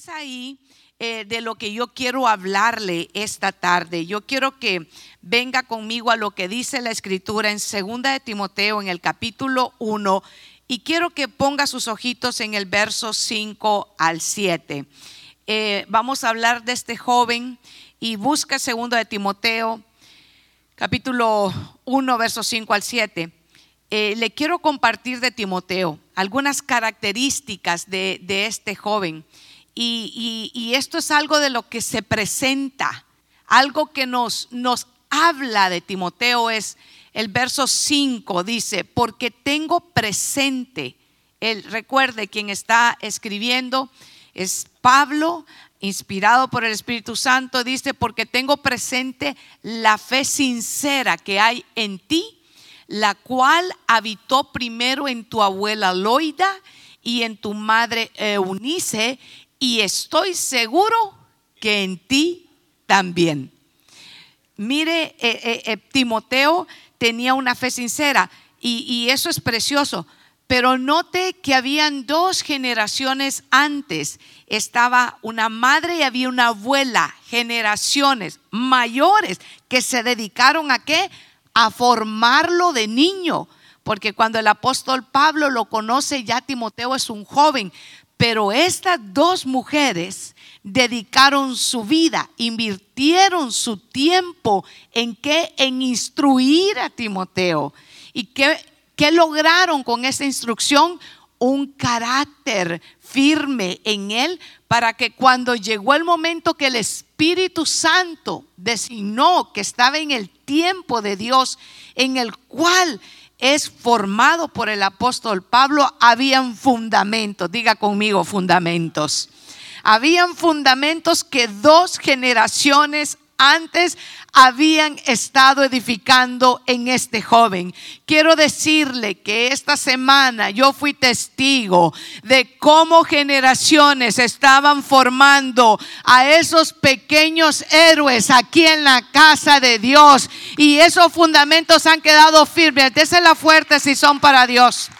es ahí eh, de lo que yo quiero hablarle esta tarde. Yo quiero que venga conmigo a lo que dice la escritura en segunda de Timoteo en el capítulo 1 y quiero que ponga sus ojitos en el verso 5 al 7. Eh, vamos a hablar de este joven y busca segunda de Timoteo capítulo 1 verso 5 al 7. Eh, le quiero compartir de Timoteo algunas características de, de este joven. Y, esto es algo de lo que se presenta, algo que nos, nos habla de Timoteo es el verso 5, dice, porque tengo presente, él recuerde quien está escribiendo es Pablo, inspirado por el Espíritu Santo, dice, porque tengo presente la fe sincera que hay en ti, la cual habitó primero en tu abuela Loida y en tu madre Eunice, y estoy seguro que en ti también. Mire, eh, eh, eh, Timoteo tenía una fe sincera y, eso es precioso, pero note que habían dos generaciones antes. Estaba una madre y había una abuela, generaciones mayores que se dedicaron a qué? A formarlo de niño. Porque cuando el apóstol Pablo lo conoce, ya Timoteo es un joven, pero estas dos mujeres dedicaron su vida, invirtieron su tiempo en qué? En instruir a Timoteo. ¿Y qué, qué lograron con esa instrucción? Un carácter firme en él para que cuando llegó el momento que el Espíritu Santo designó que estaba en el tiempo de Dios, en el cual es formado por el apóstol Pablo, habían fundamentos, diga conmigo fundamentos. Habían fundamentos que dos generaciones antes habían estado edificando en este joven. Quiero decirle que esta semana yo fui testigo de cómo generaciones estaban formando a esos pequeños héroes aquí en la casa de Dios y esos fundamentos han quedado firmes. la fuerte si son para Dios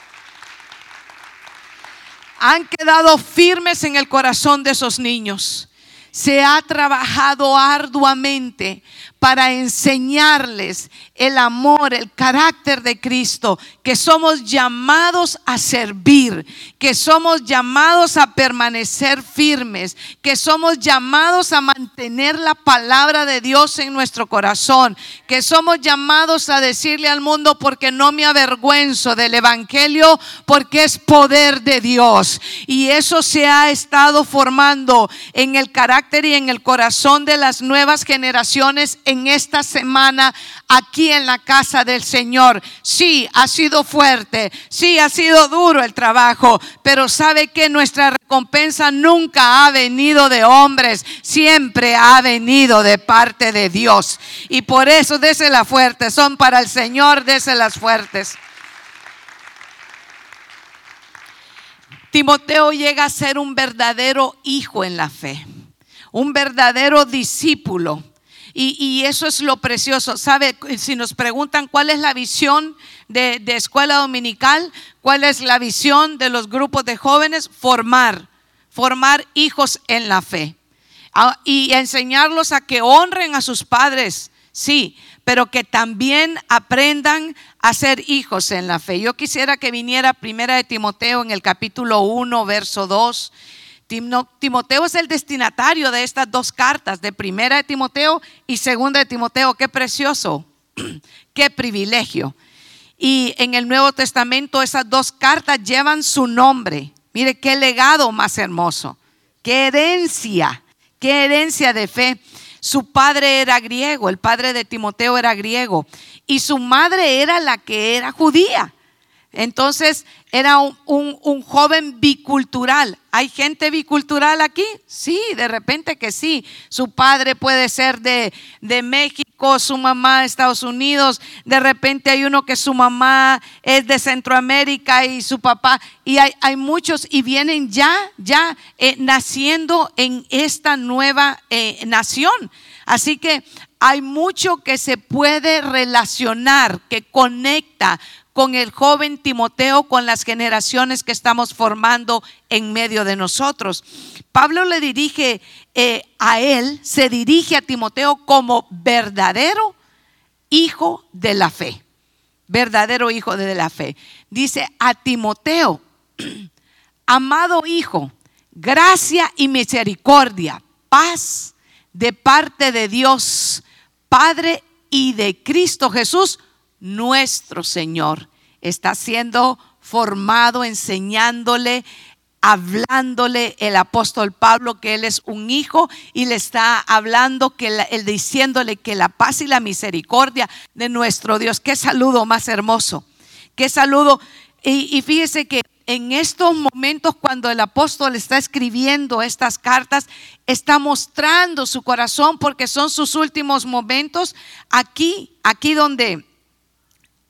han quedado firmes en el corazón de esos niños se ha trabajado arduamente para enseñarles el amor, el carácter de Cristo, que somos llamados a servir, que somos llamados a permanecer firmes, que somos llamados a mantener la palabra de Dios en nuestro corazón, que somos llamados a decirle al mundo porque no me avergüenzo del Evangelio, porque es poder de Dios. Y eso se ha estado formando en el carácter y en el corazón de las nuevas generaciones en esta semana aquí en la casa del Señor. Sí, ha sido fuerte, sí, ha sido duro el trabajo, pero sabe que nuestra recompensa nunca ha venido de hombres, siempre ha venido de parte de Dios. Y por eso las fuertes, son para el Señor, las fuertes. Timoteo llega a ser un verdadero hijo en la fe, un verdadero discípulo. Y, eso es lo precioso. ¿Sabe? Si nos preguntan cuál es la visión de, escuela dominical, cuál es la visión de los grupos de jóvenes, formar, formar hijos en la fe. Ah, y enseñarlos a que honren a sus padres, sí, pero que también aprendan a ser hijos en la fe. Yo quisiera que viniera primera de Timoteo en el capítulo 1, verso 2 Timoteo es el destinatario de estas dos cartas, de primera de Timoteo y segunda de Timoteo. Qué precioso, qué privilegio. Y en el Nuevo Testamento esas dos cartas llevan su nombre. Mire qué legado más hermoso, qué herencia, qué herencia de fe. Su padre era griego, el padre de Timoteo era griego y su madre era la que era judía. Entonces era un, joven bicultural. ¿Hay gente bicultural aquí? Sí, de repente que sí. Su padre puede ser de, México, su mamá de Estados Unidos. De repente hay uno que su mamá es de Centroamérica y su papá. Y hay, muchos y vienen ya, ya eh, naciendo en esta nueva eh, nación. Así que hay mucho que se puede relacionar, que conecta con el joven Timoteo, con las generaciones que estamos formando en medio de nosotros. Pablo le dirige eh, a él, se dirige a Timoteo como verdadero hijo de la fe. Verdadero hijo de la fe. Dice a Timoteo, amado hijo, gracia y misericordia, paz de parte de Dios, Padre y de Cristo Jesús, nuestro Señor. Está siendo formado, enseñándole, hablándole el apóstol Pablo que él es un hijo y le está hablando que él diciéndole que la paz y la misericordia de nuestro Dios. Qué saludo más hermoso. Qué saludo. Y, y fíjese que en estos momentos cuando el apóstol está escribiendo estas cartas, está mostrando su corazón porque son sus últimos momentos aquí, aquí donde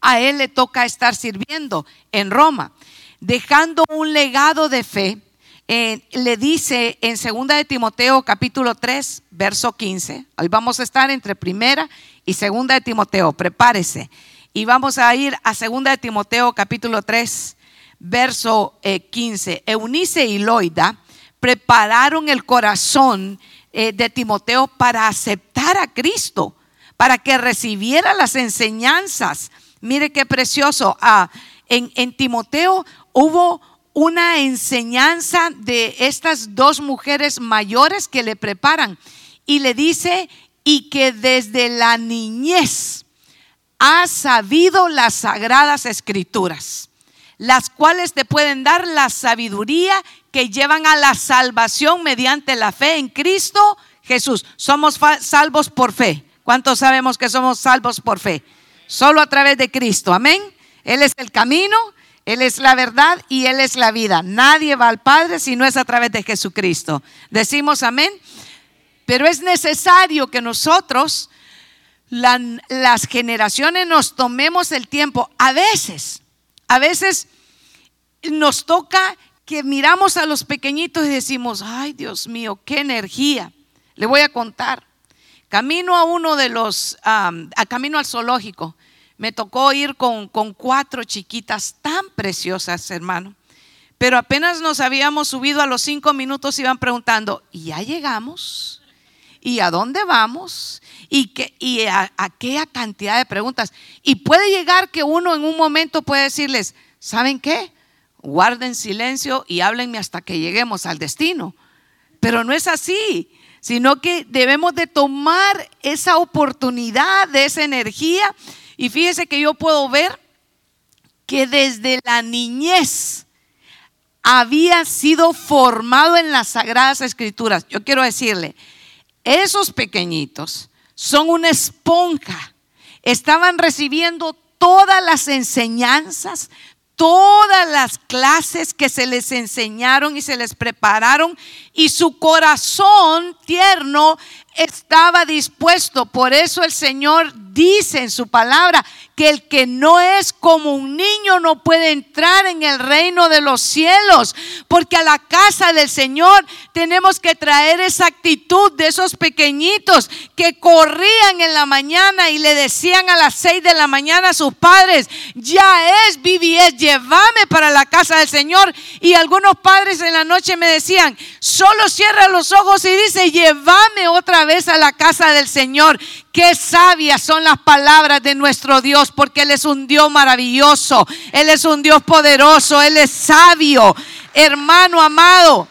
a él le toca estar sirviendo en Roma, dejando un legado de fe. Eh, le dice en segunda de Timoteo capítulo 3, verso 15. Hoy vamos a estar entre primera y segunda de Timoteo, prepárese. Y vamos a ir a segunda de Timoteo capítulo 3, verso 15. Eh, Eunice y Loida prepararon el corazón eh, de Timoteo para aceptar a Cristo, para que recibiera las enseñanzas. Mire qué precioso. Ah, en, en Timoteo hubo una enseñanza de estas dos mujeres mayores que le preparan y le dice, y que desde la niñez ha sabido las sagradas escrituras las cuales te pueden dar la sabiduría que llevan a la salvación mediante la fe en Cristo Jesús. Somos salvos por fe. ¿Cuántos sabemos que somos salvos por fe? Solo a través de Cristo. Amén. Él es el camino, Él es la verdad y Él es la vida. Nadie va al Padre si no es a través de Jesucristo. Decimos amén. Pero es necesario que nosotros, las generaciones, nos tomemos el tiempo. A veces a veces nos toca que miramos a los pequeñitos y decimos, ay Dios mío, qué energía. Le voy a contar. Camino a uno de los, a camino al zoológico, me tocó ir con, con cuatro chiquitas tan preciosas, hermano. Pero apenas nos habíamos subido a los cinco minutos, iban preguntando, ¿y ya llegamos? ¿Y a dónde vamos? y, que, y a, aquella cantidad de preguntas. Y puede llegar que uno en un momento puede decirles, ¿saben qué? Guarden silencio y háblenme hasta que lleguemos al destino. Pero no es así, sino que debemos de tomar esa oportunidad, de esa energía. Y fíjese que yo puedo ver que desde la niñez había sido formado en las sagradas escrituras. Yo quiero decirle, esos pequeñitos son una esponja. Estaban recibiendo todas las enseñanzas, todas las clases que se les enseñaron y se les prepararon y su corazón tierno estaba dispuesto. Por eso el Señor dice en su palabra que el que no es como un niño no puede entrar en el reino de los cielos, porque a la casa del Señor tenemos que traer esa actitud de esos pequeñitos que corrían en la mañana y le decían a las seis de la mañana a sus padres, ya es, Vivi, llévame para la casa del Señor. Y algunos padres en la noche me decían, solo cierra los ojos y dice, llévame otra vez a la casa del Señor. Qué sabias son las palabras de nuestro Dios, porque Él es un Dios maravilloso, Él es un Dios poderoso, Él es sabio. Hermano amado,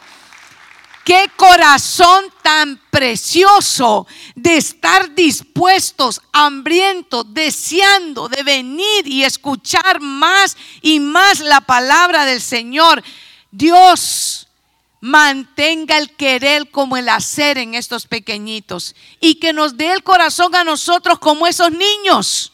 qué corazón tan precioso de estar dispuestos, hambrientos, deseando de venir y escuchar más y más la palabra del Señor. Dios mantenga el querer como el hacer en estos pequeñitos y que nos dé el corazón a nosotros como esos niños.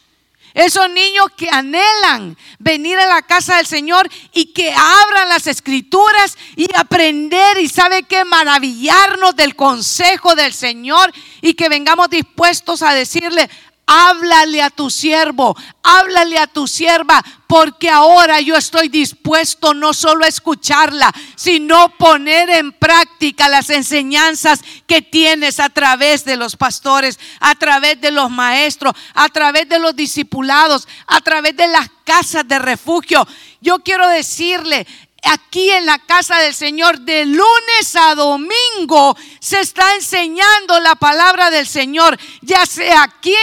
Esos niños que anhelan venir a la casa del Señor y que abran las escrituras y aprender y sabe que maravillarnos del consejo del Señor y que vengamos dispuestos a decirle, háblale a tu siervo, háblale a tu sierva, porque ahora yo estoy dispuesto no solo a escucharla, sino poner en práctica las enseñanzas que tienes a través de los pastores, a través de los maestros, a través de los discipulados, a través de las casas de refugio. Yo quiero decirle, aquí en la casa del Señor de lunes a domingo se está enseñando la palabra del Señor, ya sea aquí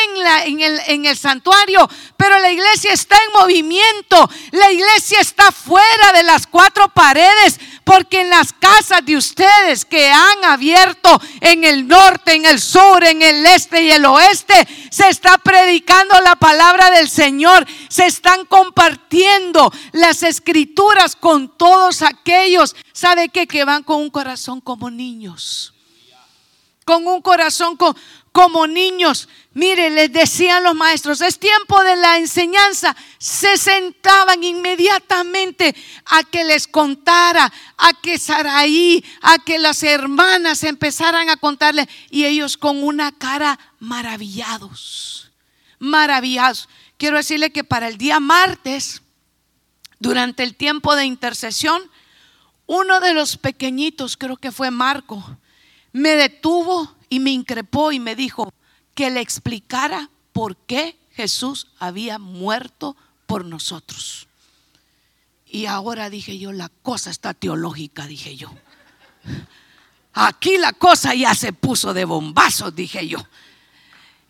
en, el, el santuario, pero la iglesia está en movimiento, la iglesia está fuera de las cuatro paredes, porque en las casas de ustedes que han abierto en el norte, en el sur, en el este y el oeste, se está predicando la palabra del Señor, se están compartiendo las escrituras con todos aquellos, ¿sabe qué? Que van con un corazón como niños. Con un corazón como niños. Mire, les decían los maestros, es tiempo de la enseñanza. Se sentaban inmediatamente a que les contara, a que Saraí, a que las hermanas empezaran a contarle. Y ellos con una cara maravillados, maravillados. Quiero decirle que para el día martes, durante el tiempo de intercesión, uno de los pequeñitos, creo que fue Marco, me detuvo y me increpó y me dijo, que le explicara por qué Jesús había muerto por nosotros. Y ahora dije yo, la cosa está teológica, dije yo. Aquí la cosa ya se puso de bombazos, dije yo.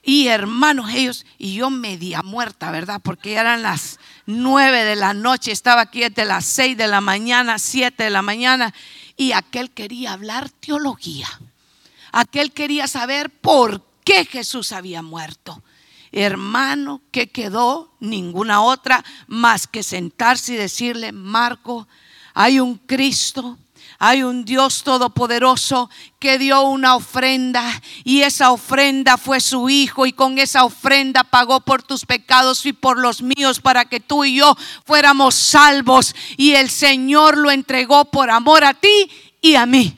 Y hermanos, ellos, y yo media muerta, ¿verdad? Porque eran las nueve de la noche, estaba aquí desde las seis de la mañana, siete de la mañana, y aquel quería hablar teología. Aquel quería saber por que Jesús había muerto. Hermano, que quedó? Ninguna otra más que sentarse y decirle, Marco, hay un Cristo hay un Dios todopoderoso que dio una ofrenda y esa ofrenda fue su Hijo y con esa ofrenda pagó por tus pecados y por los míos para que tú y yo fuéramos salvos y el Señor lo entregó por amor a ti y a mí.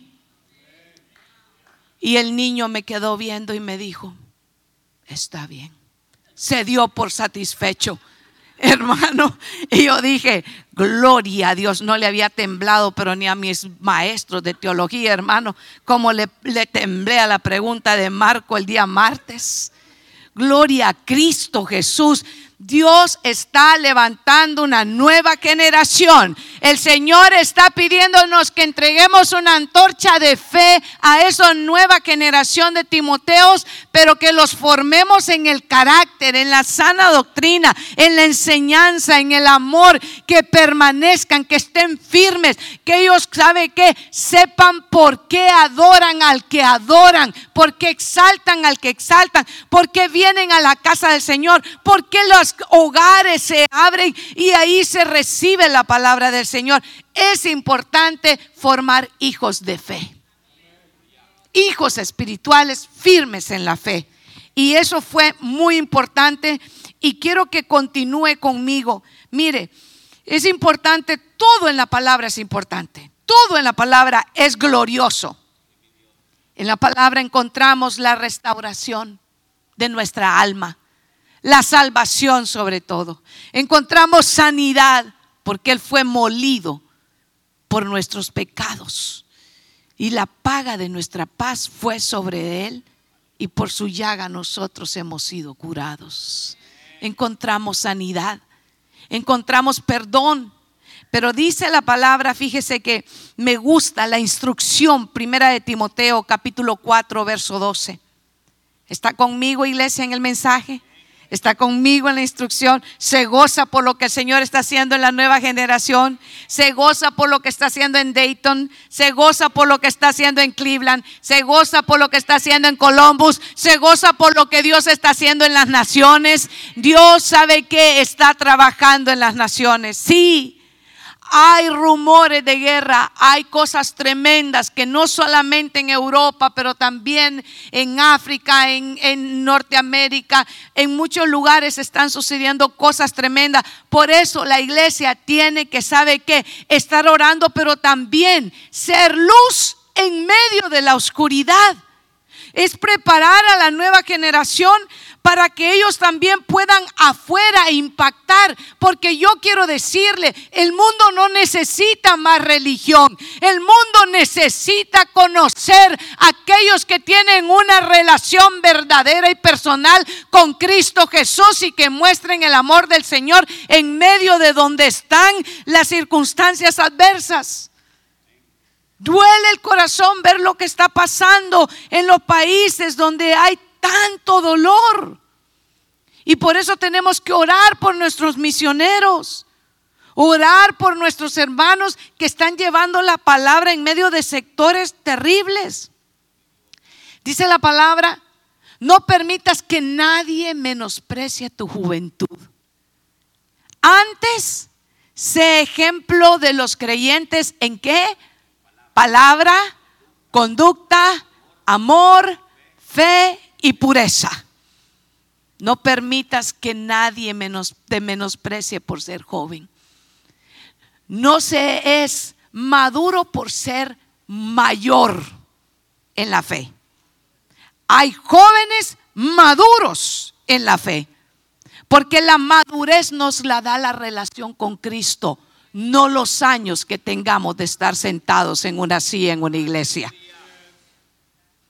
Y el niño me quedó viendo y me dijo, está bien. Se dio por satisfecho, hermano. Y yo dije, gloria a Dios. No le había temblado, pero ni a mis maestros de teología, hermano, como le, le temblé a la pregunta de Marco el día martes. Gloria a Cristo Jesús. Dios está levantando una nueva generación. El Señor está pidiéndonos que entreguemos una antorcha de fe a esa nueva generación de Timoteos, pero que los formemos en el carácter, en la sana doctrina, en la enseñanza, en el amor, que permanezcan, que estén firmes, que ellos, ¿sabe que Sepan por qué adoran al que adoran, por qué exaltan al que exaltan, por qué vienen a la casa del Señor, por qué los hogares se abren y ahí se recibe la palabra del Señor. Es importante formar hijos de fe. Hijos espirituales firmes en la fe. Y eso fue muy importante y quiero que continúe conmigo. Mire, es importante, todo en la palabra es importante. Todo en la palabra es glorioso. En la palabra encontramos la restauración de nuestra alma la salvación sobre todo. Encontramos sanidad porque Él fue molido por nuestros pecados. Y la paga de nuestra paz fue sobre Él y por su llaga nosotros hemos sido curados. Encontramos sanidad, encontramos perdón. Pero dice la palabra, fíjese que me gusta la instrucción primera de Timoteo capítulo 4 verso 12. ¿Está conmigo iglesia en el mensaje? Está conmigo en la instrucción, se goza por lo que el Señor está haciendo en la nueva generación, se goza por lo que está haciendo en Dayton, se goza por lo que está haciendo en Cleveland, se goza por lo que está haciendo en Columbus, se goza por lo que Dios está haciendo en las naciones. Dios sabe que está trabajando en las naciones. Sí, hay rumores de guerra, hay cosas tremendas que no solamente en Europa, pero también en África, en, Norteamérica, en muchos lugares están sucediendo cosas tremendas. Por eso la iglesia tiene que, ¿sabe qué? Estar orando, pero también ser luz en medio de la oscuridad. es preparar a la nueva generación para que ellos también puedan afuera impactar. Porque yo quiero decirle, el mundo no necesita más religión. El mundo necesita conocer a aquellos que tienen una relación verdadera y personal con Cristo Jesús y que muestren el amor del Señor en medio de donde están las circunstancias adversas. Duele el corazón ver lo que está pasando en los países donde hay tanto dolor. Y por eso tenemos que orar por nuestros misioneros, orar por nuestros hermanos que están llevando la palabra en medio de sectores terribles. Dice la palabra, no permitas que nadie menosprecie tu juventud. Antes, sé ejemplo de los creyentes en qué? Palabra, conducta, amor, fe y pureza. No permitas que nadie menos, te menosprecie por ser joven. No se es maduro por ser mayor en la fe. Hay jóvenes maduros en la fe. Porque la madurez nos la da la relación con Cristo, no los años que tengamos de estar sentados en una silla en una iglesia.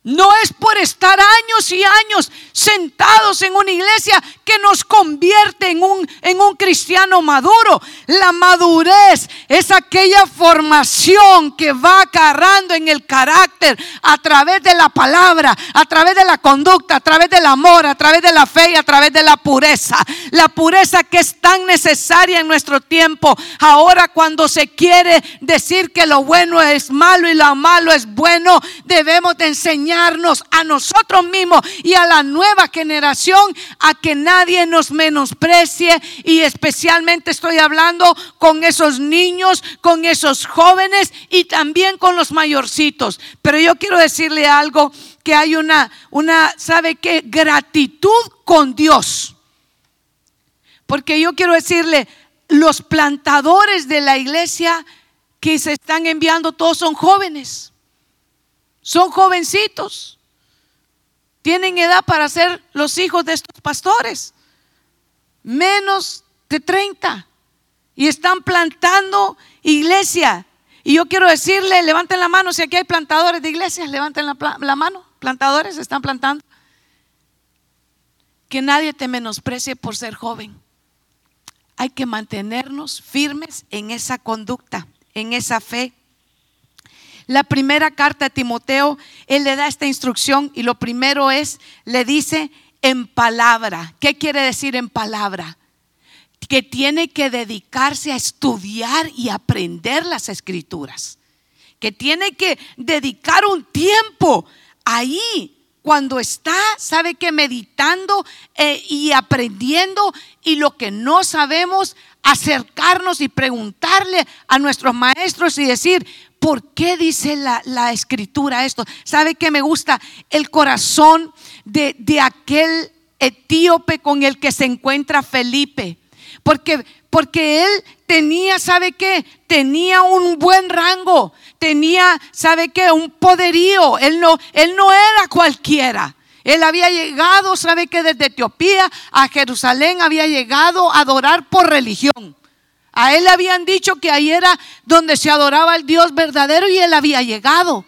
No es por estar años y años sentados en una iglesia que nos convierte en un, en un cristiano maduro. La madurez es aquella formación que va agarrando en el carácter a través de la palabra, a través de la conducta, a través del amor, a través de la fe y a través de la pureza. La pureza que es tan necesaria en nuestro tiempo. Ahora cuando se quiere decir que lo bueno es malo y lo malo es bueno, debemos de enseñar a nosotros mismos y a la nueva generación a que nadie nos menosprecie y especialmente estoy hablando con esos niños, con esos jóvenes y también con los mayorcitos. Pero yo quiero decirle algo que hay una una sabe qué gratitud con Dios. Porque yo quiero decirle los plantadores de la iglesia que se están enviando todos son jóvenes. Son jovencitos. Tienen edad para ser los hijos de estos pastores. Menos de 30. Y están plantando iglesia. Y yo quiero decirle, levanten la mano si aquí hay plantadores de iglesias, levanten la, la mano. Plantadores están plantando. Que nadie te menosprecie por ser joven. Hay que mantenernos firmes en esa conducta, en esa fe. La primera carta a Timoteo, él le da esta instrucción y lo primero es, le dice en palabra. ¿Qué quiere decir en palabra? Que tiene que dedicarse a estudiar y aprender las escrituras. Que tiene que dedicar un tiempo ahí cuando está, sabe que meditando eh, y aprendiendo y lo que no sabemos, acercarnos y preguntarle a nuestros maestros y decir, ¿Por qué dice la, escritura esto? ¿Sabe que me gusta? El corazón de, de aquel etíope con el que se encuentra Felipe. Porque, porque él tenía, ¿sabe qué? Tenía un buen rango, tenía, ¿sabe qué? Un poderío. Él no, él no era cualquiera. Él había llegado, ¿sabe qué? Desde Etiopía a Jerusalén había llegado a adorar por religión. A él le habían dicho que ahí era donde se adoraba al Dios verdadero y él había llegado.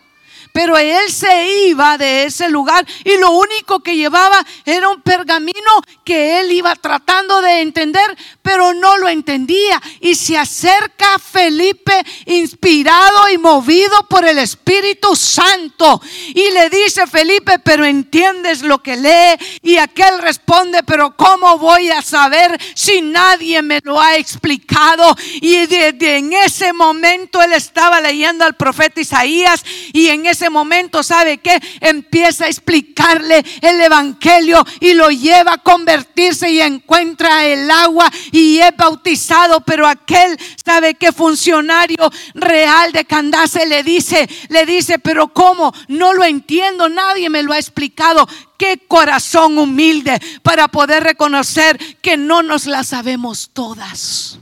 Pero él se iba de ese lugar y lo único que llevaba era un pergamino que él iba tratando de entender, pero no lo entendía. Y se acerca Felipe inspirado y movido por el Espíritu Santo. Y le dice Felipe, pero entiendes lo que lee. Y aquel responde, pero ¿cómo voy a saber si nadie me lo ha explicado? Y desde en ese momento él estaba leyendo al profeta Isaías y en ese momento, ¿sabe qué? Empieza a explicarle el Evangelio y lo lleva a convertirse y encuentra el agua y es bautizado. Pero aquel, ¿sabe qué? Funcionario real de Candace le dice, le dice, pero ¿cómo? No lo entiendo, nadie me lo ha explicado. Qué corazón humilde para poder reconocer que no nos la sabemos todas.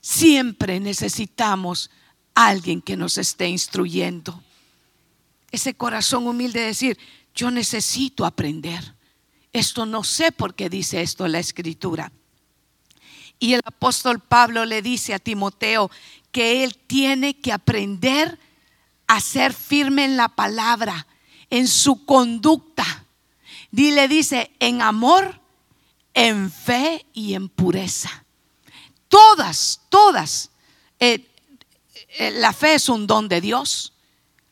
Siempre necesitamos alguien que nos esté instruyendo ese corazón humilde de decir, yo necesito aprender. Esto no sé por qué dice esto la escritura. Y el apóstol Pablo le dice a Timoteo que él tiene que aprender a ser firme en la palabra, en su conducta. Y le dice, en amor, en fe y en pureza. Todas, todas. Eh, eh, la fe es un don de Dios.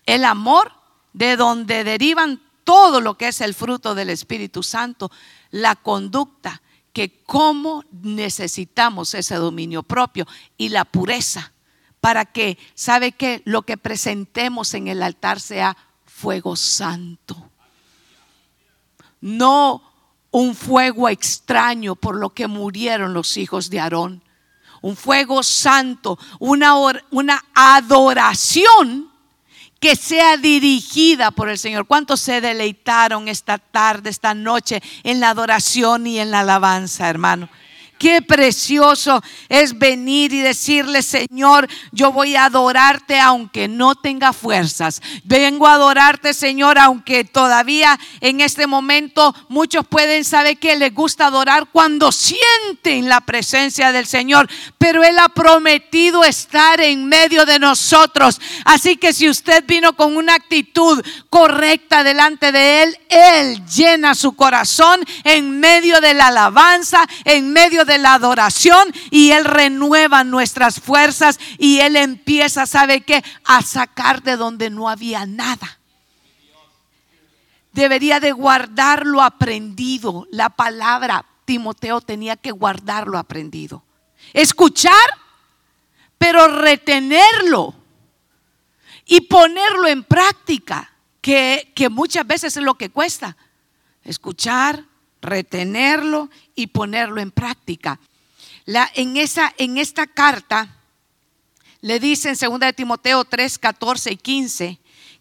El amor, de donde derivan todo lo que es el fruto del Espíritu Santo. La conducta, que cómo necesitamos ese dominio propio. Y la pureza, para que, ¿sabe que Lo que presentemos en el altar sea fuego santo. No un fuego extraño por lo que murieron los hijos de Aarón. Un fuego santo, una, una adoración que sea dirigida por el Señor. ¿Cuántos se deleitaron esta tarde, esta noche en la adoración y en la alabanza, hermano? Qué precioso es venir y decirle, Señor, yo voy a adorarte aunque no tenga fuerzas. Vengo a adorarte, Señor, aunque todavía en este momento muchos pueden saber que les gusta adorar cuando sienten la presencia del Señor. Pero Él ha prometido estar en medio de nosotros. Así que si usted vino con una actitud correcta delante de Él, Él llena su corazón en medio de la alabanza, en medio de la adoración y Él renueva nuestras fuerzas y Él empieza, ¿sabe qué? A sacar de donde no había nada. Debería de guardar lo aprendido. La palabra Timoteo tenía que guardar lo aprendido. Escuchar, pero retenerlo y ponerlo en práctica, que, que muchas veces es lo que cuesta. Escuchar, retenerlo y ponerlo en práctica. En, esa, en esta carta le dice en 2 de Timoteo 3, 14 y 15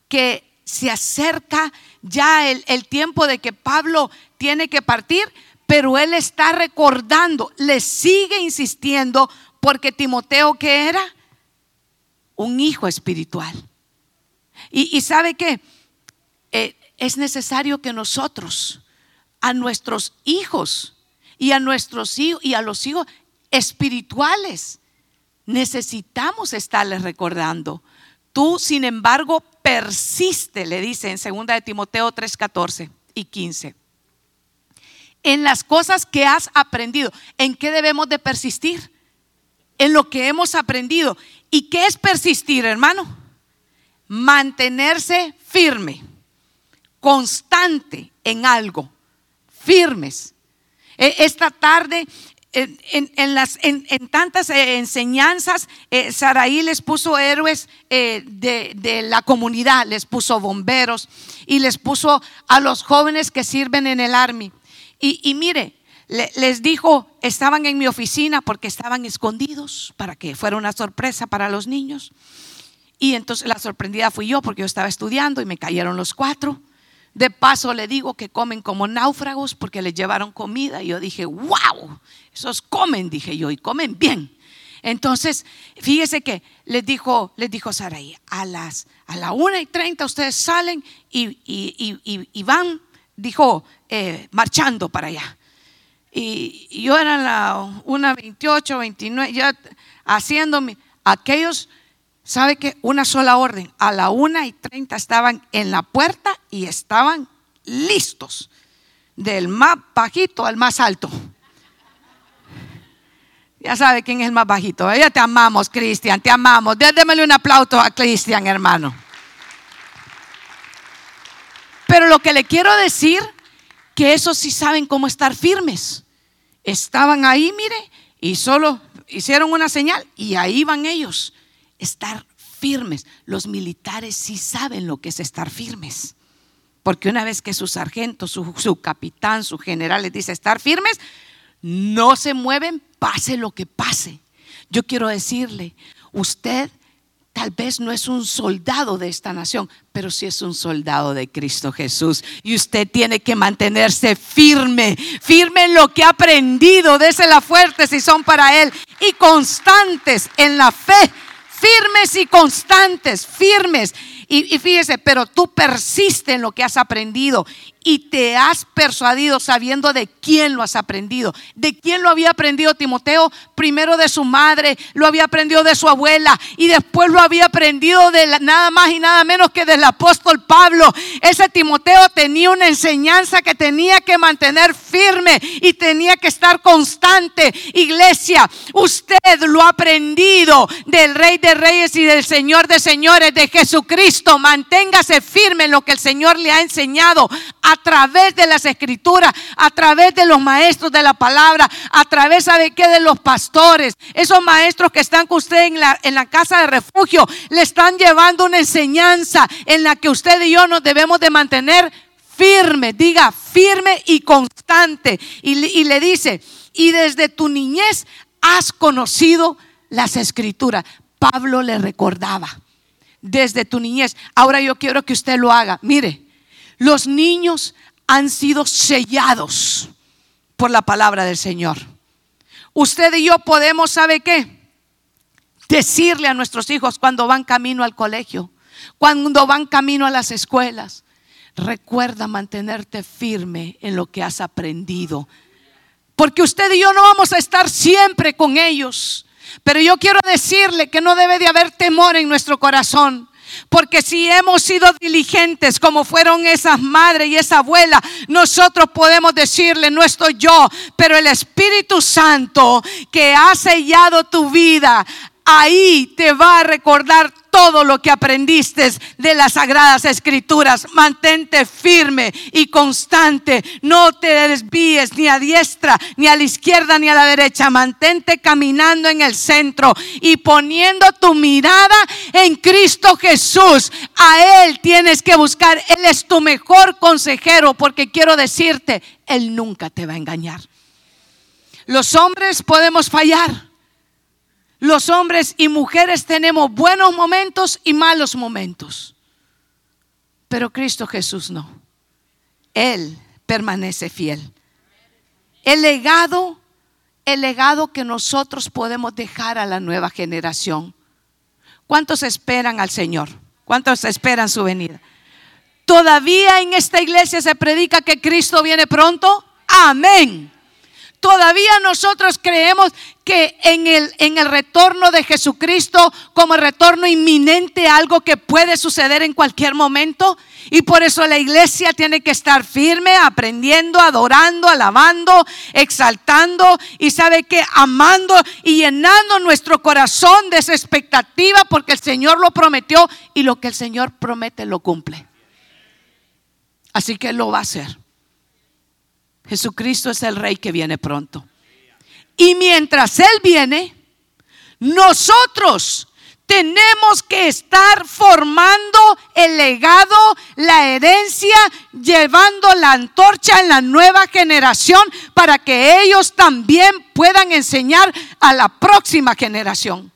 que se acerca ya el, el tiempo de que Pablo tiene que partir, pero él está recordando, le sigue insistiendo, porque Timoteo que era un hijo espiritual. Y, sabe que eh, es necesario que nosotros a nuestros hijos y a nuestros hijos y a los hijos espirituales. Necesitamos estarles recordando. Tú, sin embargo, persiste, le dice en 2 de Timoteo 3, 14 y 15. En las cosas que has aprendido. ¿En qué debemos de persistir? En lo que hemos aprendido. ¿Y qué es persistir, hermano? Mantenerse firme, constante en algo firmes. E, esta tarde en, las, en, tantas eh, enseñanzas, eh, Saraí les puso héroes eh, de, la comunidad, les puso bomberos y les puso a los jóvenes que sirven en el army. Y, mire, les dijo, estaban en mi oficina porque estaban escondidos para que fuera una sorpresa para los niños. Y entonces la sorprendida fui yo porque yo estaba estudiando y me cayeron los cuatro. De paso le digo que comen como náufragos porque les llevaron comida. Y yo dije, wow, esos comen, dije yo, y comen bien. Entonces, fíjese que les dijo, les dijo Saraí, a las a la una y treinta ustedes salen y, van, dijo, eh, marchando para allá. Y, yo era la una veintiocho, veintinueve, ya haciendo aquellos ¿Sabe que Una sola orden. A la una y treinta estaban en la puerta y estaban listos. Del más bajito al más alto. Ya sabe quién es el más bajito. Ya te amamos, Cristian, te amamos. Démele un aplauso a Cristian, hermano. Pero lo que le quiero decir, que esos sí saben cómo estar firmes. Estaban ahí, mire, y solo hicieron una señal y ahí van ellos estar firmes. Los militares sí saben lo que es estar firmes. Porque una vez que su sargento, su, capitán, su general les dice estar firmes, no se mueven, pase lo que pase. Yo quiero decirle, usted tal vez no es un soldado de esta nación, pero sí es un soldado de Cristo Jesús. Y usted tiene que mantenerse firme, firme en lo que ha aprendido, désela fuerte si son para Él, y constantes en la fe firmes y constantes, firmes. Y, fíjese, pero tú persiste en lo que has aprendido y te has persuadido sabiendo de quién lo has aprendido. ¿De quién lo había aprendido Timoteo? Primero de su madre, lo había aprendido de su abuela y después lo había aprendido de nada más y nada menos que del apóstol Pablo. Ese Timoteo tenía una enseñanza que tenía que mantener firme y tenía que estar constante. Iglesia, usted lo ha aprendido del Rey de Reyes y del Señor de Señores, de Jesucristo Cristo, manténgase firme en lo que el Señor le ha enseñado a través de las escrituras, a través de los maestros de la palabra, a través, ¿sabe qué? De los pastores, esos maestros que están con usted en la, en la casa de refugio, le están llevando una enseñanza en la que usted y yo nos debemos de mantener firme, diga firme y constante. Y, le dice, y desde tu niñez has conocido las escrituras. Pablo le recordaba desde tu niñez. Ahora yo quiero que usted lo haga. Mire, los niños han sido sellados por la palabra del Señor. Usted y yo podemos, ¿sabe qué? Decirle a nuestros hijos cuando van camino al colegio, cuando van camino a las escuelas, recuerda mantenerte firme en lo que has aprendido. Porque usted y yo no vamos a estar siempre con ellos. Pero yo quiero decirle que no debe de haber temor en nuestro corazón. Porque si hemos sido diligentes como fueron esas madres y esa abuela, nosotros podemos decirle, no estoy yo, pero el Espíritu Santo que ha sellado tu vida, ahí te va a recordar todo lo que aprendiste de las sagradas escrituras. Mantente firme y constante. No te desvíes ni a diestra, ni a la izquierda, ni a la derecha. Mantente caminando en el centro y poniendo tu mirada en Cristo Jesús. A Él tienes que buscar. Él es tu mejor consejero porque quiero decirte, Él nunca te va a engañar. Los hombres podemos fallar los hombres y mujeres tenemos buenos momentos y malos momentos. Pero Cristo Jesús no. Él permanece fiel. El legado, el legado que nosotros podemos dejar a la nueva generación. ¿Cuántos esperan al Señor? ¿Cuántos esperan su venida? ¿Todavía en esta iglesia se predica que Cristo viene pronto? Amén todavía nosotros creemos que en el, en el retorno de Jesucristo como retorno inminente, algo que puede suceder en cualquier momento. Y por eso la iglesia tiene que estar firme, aprendiendo, adorando, alabando, exaltando y sabe que amando y llenando nuestro corazón de esa expectativa porque el Señor lo prometió y lo que el Señor promete lo cumple. Así que lo va a hacer. Jesucristo es el rey que viene pronto. Y mientras Él viene, nosotros tenemos que estar formando el legado, la herencia, llevando la antorcha en la nueva generación para que ellos también puedan enseñar a la próxima generación.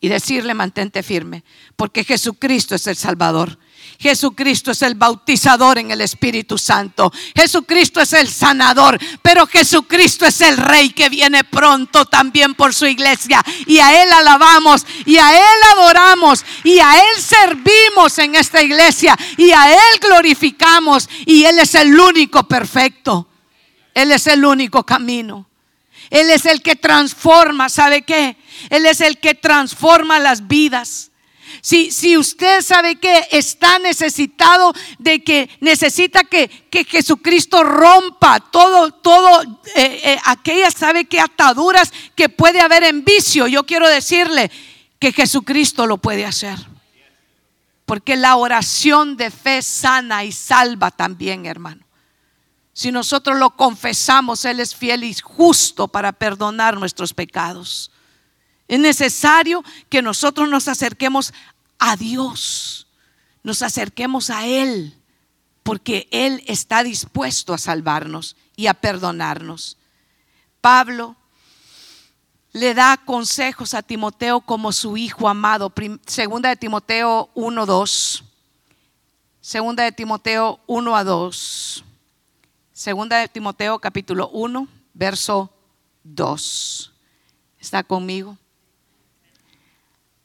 Y decirle, mantente firme, porque Jesucristo es el Salvador. Jesucristo es el bautizador en el Espíritu Santo. Jesucristo es el sanador. Pero Jesucristo es el Rey que viene pronto también por su iglesia. Y a Él alabamos, y a Él adoramos, y a Él servimos en esta iglesia, y a Él glorificamos. Y Él es el único perfecto. Él es el único camino. Él es el que transforma, ¿sabe qué? Él es el que transforma las vidas. Si, si usted sabe que está necesitado de que necesita que, que Jesucristo rompa todo, todo, eh, eh aquellas sabe que ataduras que puede haber en vicio, yo quiero decirle que Jesucristo lo puede hacer. Porque la oración de fe sana y salva también, hermano. Si nosotros lo confesamos, Él es fiel y justo para perdonar nuestros pecados. Es necesario que nosotros nos acerquemos a Dios, nos acerquemos a Él, porque Él está dispuesto a salvarnos y a perdonarnos. Pablo le da consejos a Timoteo como su hijo amado. Segunda de Timoteo 1, 2. Segunda de Timoteo 1 a 2. Segunda de Timoteo capítulo 1, verso 2. ¿Está conmigo?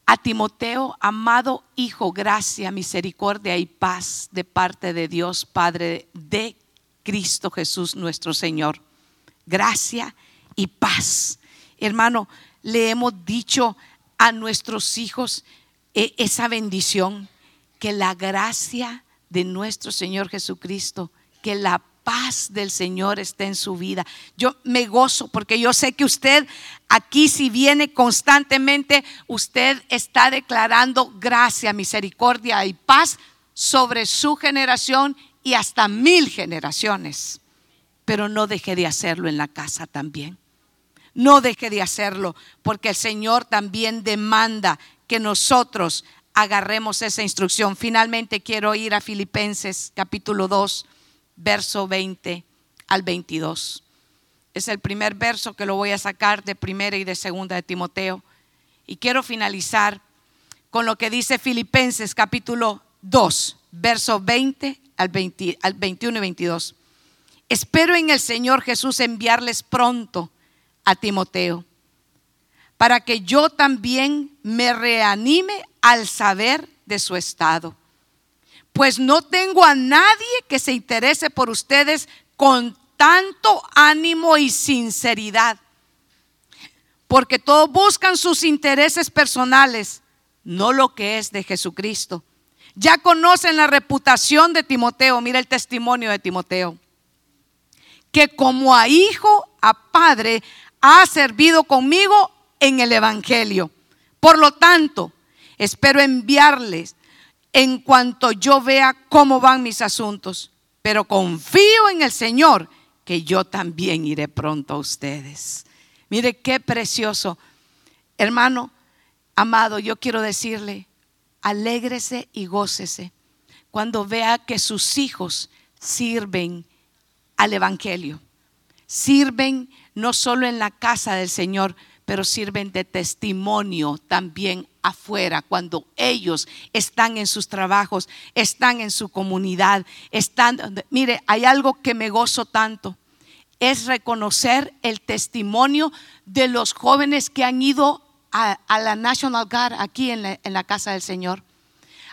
A Timoteo, amado Hijo, gracia, misericordia y paz de parte de Dios Padre de Cristo Jesús nuestro Señor. Gracia y paz. Hermano, le hemos dicho a nuestros hijos eh, esa bendición, que la gracia de nuestro Señor Jesucristo, que la paz del Señor esté en su vida. Yo me gozo porque yo sé que usted aquí si viene constantemente, usted está declarando gracia, misericordia y paz sobre su generación y hasta mil generaciones. Pero no deje de hacerlo en la casa también. No deje de hacerlo porque el Señor también demanda que nosotros agarremos esa instrucción. Finalmente quiero ir a Filipenses capítulo 2 verso 20 al 22. Es el primer verso que lo voy a sacar de primera y de segunda de Timoteo. Y quiero finalizar con lo que dice Filipenses capítulo 2, verso 20 al, 20, al 21 y 22. Espero en el Señor Jesús enviarles pronto a Timoteo, para que yo también me reanime al saber de su estado pues no tengo a nadie que se interese por ustedes con tanto ánimo y sinceridad. Porque todos buscan sus intereses personales, no lo que es de Jesucristo. Ya conocen la reputación de Timoteo, mira el testimonio de Timoteo, que como a hijo, a padre, ha servido conmigo en el Evangelio. Por lo tanto, espero enviarles en cuanto yo vea cómo van mis asuntos. Pero confío en el Señor que yo también iré pronto a ustedes. Mire qué precioso. Hermano, amado, yo quiero decirle, alégrese y gócese cuando vea que sus hijos sirven al Evangelio. Sirven no solo en la casa del Señor, pero sirven de testimonio también afuera, cuando ellos están en sus trabajos, están en su comunidad, están, mire, hay algo que me gozo tanto, es reconocer el testimonio de los jóvenes que han ido a, la National Guard aquí en la, en la casa del Señor.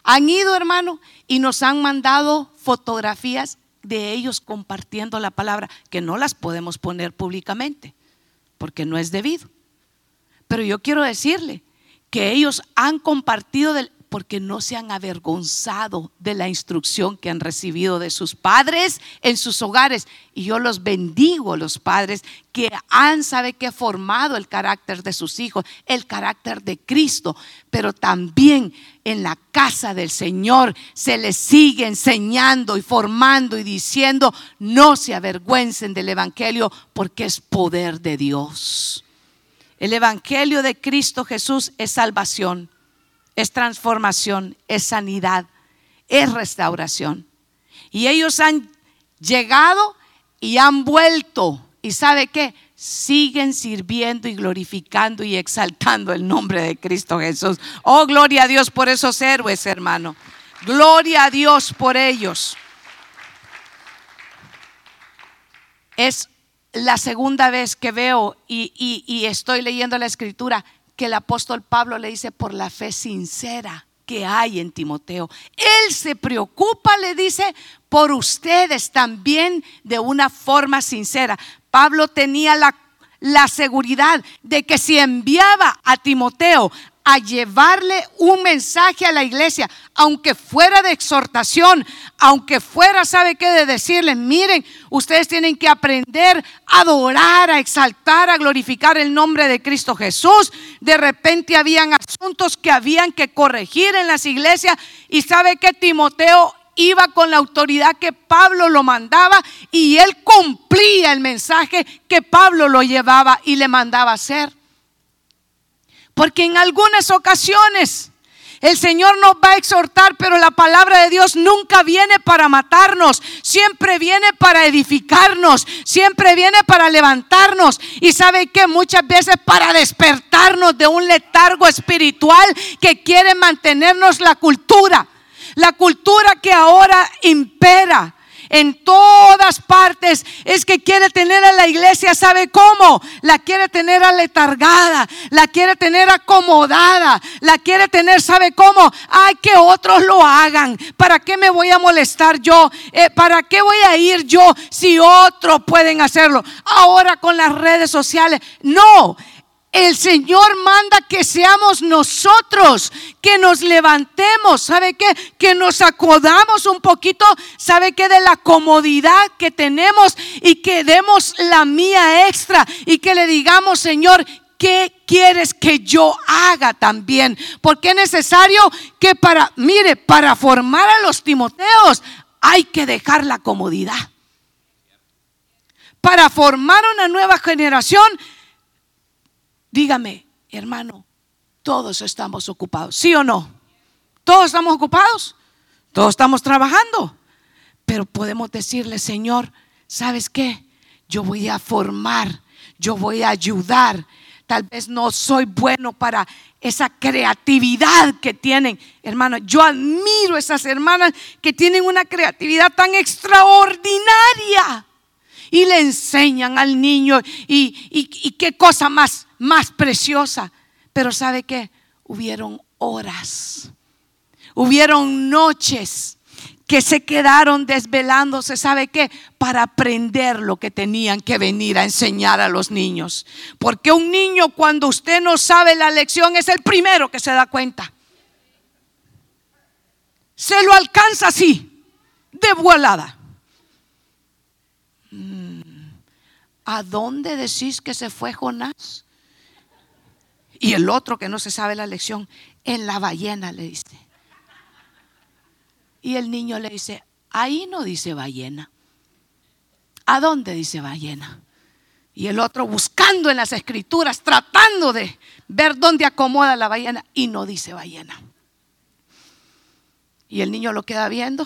Han ido, hermano, y nos han mandado fotografías de ellos compartiendo la palabra, que no las podemos poner públicamente, porque no es debido. Pero yo quiero decirle que ellos han compartido porque no se han avergonzado de la instrucción que han recibido de sus padres en sus hogares. Y yo los bendigo, los padres que han, sabe que, formado el carácter de sus hijos, el carácter de Cristo, pero también en la casa del Señor se les sigue enseñando y formando y diciendo, no se avergüencen del Evangelio porque es poder de Dios. El Evangelio de Cristo Jesús es salvación, es transformación, es sanidad, es restauración. Y ellos han llegado y han vuelto. ¿Y sabe qué? Siguen sirviendo y glorificando y exaltando el nombre de Cristo Jesús. Oh, gloria a Dios por esos héroes, hermano. Gloria a Dios por ellos. Es la segunda vez que veo y, estoy leyendo la escritura que el apóstol Pablo le dice por la fe sincera que hay en Timoteo. Él se preocupa, le dice, por ustedes también de una forma sincera. Pablo tenía la, la seguridad de que si enviaba a Timoteo a llevarle un mensaje a la iglesia, aunque fuera de exhortación, aunque fuera, ¿sabe qué? De decirle, miren, ustedes tienen que aprender a adorar, a exaltar, a glorificar el nombre de Cristo Jesús. De repente habían asuntos que habían que corregir en las iglesias y sabe que Timoteo iba con la autoridad que Pablo lo mandaba y él cumplía el mensaje que Pablo lo llevaba y le mandaba hacer. Porque en algunas ocasiones el Señor nos va a exhortar, pero la palabra de Dios nunca viene para matarnos, siempre viene para edificarnos, siempre viene para levantarnos. Y sabe que muchas veces para despertarnos de un letargo espiritual que quiere mantenernos la cultura, la cultura que ahora impera en todas partes es que quiere tener a la iglesia, ¿sabe cómo? La quiere tener aletargada, la quiere tener acomodada, la quiere tener, ¿sabe cómo? Ay, que otros lo hagan. ¿Para qué me voy a molestar yo? Eh, ¿Para qué voy a ir yo si otros pueden hacerlo? Ahora con las redes sociales, no. El Señor manda que seamos nosotros, que nos levantemos, ¿sabe qué? Que nos acodamos un poquito, ¿sabe qué? De la comodidad que tenemos y que demos la mía extra y que le digamos, Señor, ¿qué quieres que yo haga también? Porque es necesario que para, mire, para formar a los Timoteos hay que dejar la comodidad. Para formar una nueva generación Dígame, hermano, todos estamos ocupados, ¿sí o no? Todos estamos ocupados, todos estamos trabajando, pero podemos decirle, Señor, ¿sabes qué? Yo voy a formar, yo voy a ayudar. Tal vez no soy bueno para esa creatividad que tienen. Hermano, yo admiro esas hermanas que tienen una creatividad tan extraordinaria y le enseñan al niño y, qué cosa más, más preciosa. Pero ¿sabe qué? Hubieron horas, hubieron noches que se quedaron desvelándose, ¿sabe qué? Para aprender lo que tenían que venir a enseñar a los niños. Porque un niño cuando usted no sabe la lección es el primero que se da cuenta. Se lo alcanza así, de volada. ¿a dónde decís que se fue Jonás? Y el otro que no se sabe la lección, en la ballena le dice. Y el niño le dice, ahí no dice ballena. ¿A dónde dice ballena? Y el otro buscando en las escrituras, tratando de ver dónde acomoda la ballena y no dice ballena. Y el niño lo queda viendo.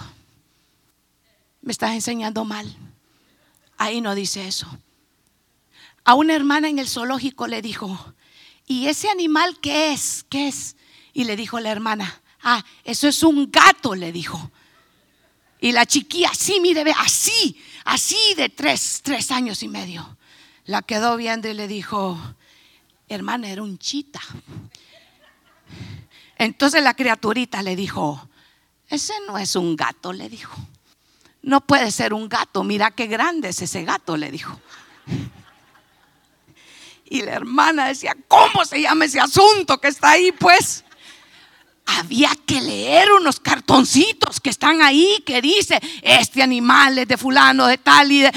Me estás enseñando mal. Ahí no dice eso a una hermana en el zoológico le dijo, ¿y ese animal qué es? ¿Qué es? Y le dijo la hermana, ah, eso es un gato, le dijo. Y la chiquilla, así, mire, ve, así, así de tres, tres años y medio. La quedó viendo y le dijo, hermana, era un chita. Entonces la criaturita le dijo, ese no es un gato, le dijo. No puede ser un gato, mira qué grande es ese gato, le dijo. Y la hermana decía, ¿cómo se llama ese asunto que está ahí? Pues había que leer unos cartoncitos que están ahí que dice, este animal es de fulano, de tal y de...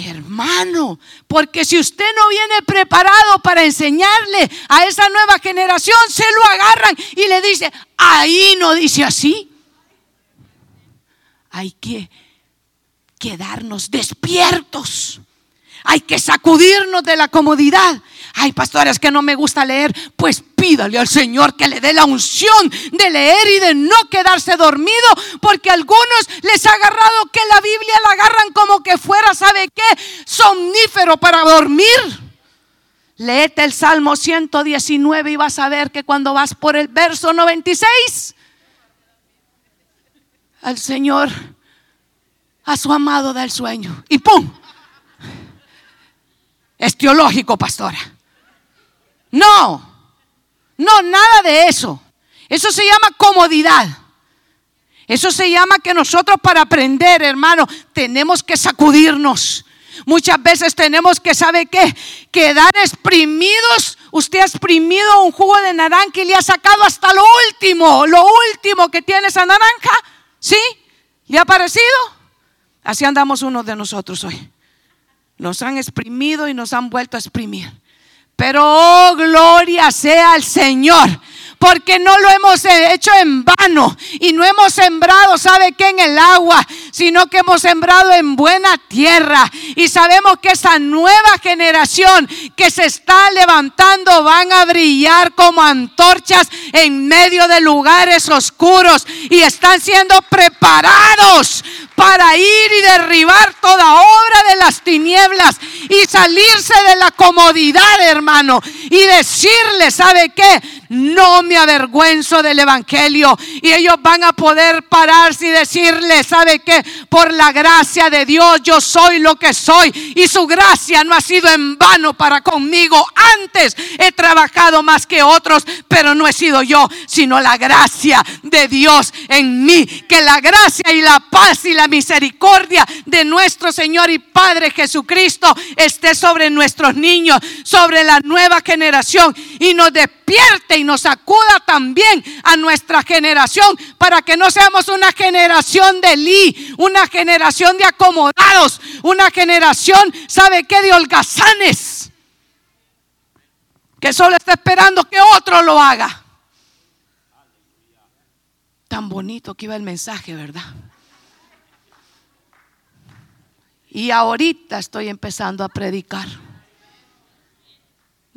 Hermano, porque si usted no viene preparado para enseñarle a esa nueva generación, se lo agarran y le dice, ahí no dice así. Hay que quedarnos despiertos hay que sacudirnos de la comodidad. Ay, pastores, que no me gusta leer. Pues pídale al Señor que le dé la unción de leer y de no quedarse dormido, porque a algunos les ha agarrado que la Biblia la agarran como que fuera, ¿sabe qué? Somnífero para dormir. Léete el Salmo 119 y vas a ver que cuando vas por el verso 96, al Señor, a su amado da el sueño. Y ¡pum! Es teológico, pastora. No, no, nada de eso. Eso se llama comodidad. Eso se llama que nosotros para aprender, hermano, tenemos que sacudirnos. Muchas veces tenemos que, ¿sabe qué? Quedar exprimidos. Usted ha exprimido un jugo de naranja y le ha sacado hasta lo último, lo último que tiene esa naranja. ¿Sí? ¿Le ha parecido? Así andamos unos de nosotros hoy. Nos han exprimido y nos han vuelto a exprimir. Pero oh, gloria sea al Señor porque no lo hemos hecho en vano y no hemos sembrado, ¿sabe qué? En el agua, sino que hemos sembrado en buena tierra. Y sabemos que esa nueva generación que se está levantando van a brillar como antorchas en medio de lugares oscuros y están siendo preparados para ir y derribar toda obra de las tinieblas y salirse de la comodidad, hermano, y decirle, ¿sabe qué? No me avergüenzo del Evangelio. Y ellos van a poder pararse y decirle, ¿sabe qué? Por la gracia de Dios yo soy lo que soy. Y su gracia no ha sido en vano para conmigo. Antes he trabajado más que otros, pero no he sido yo, sino la gracia de Dios en mí. Que la gracia y la paz y la misericordia de nuestro Señor y Padre Jesucristo esté sobre nuestros niños, sobre la nueva generación y nos despierte y nos acuda también a nuestra generación para que no seamos una generación de li, una generación de acomodados, una generación, ¿sabe qué? De holgazanes, que solo está esperando que otro lo haga. Tan bonito que iba el mensaje, ¿verdad? Y ahorita estoy empezando a predicar.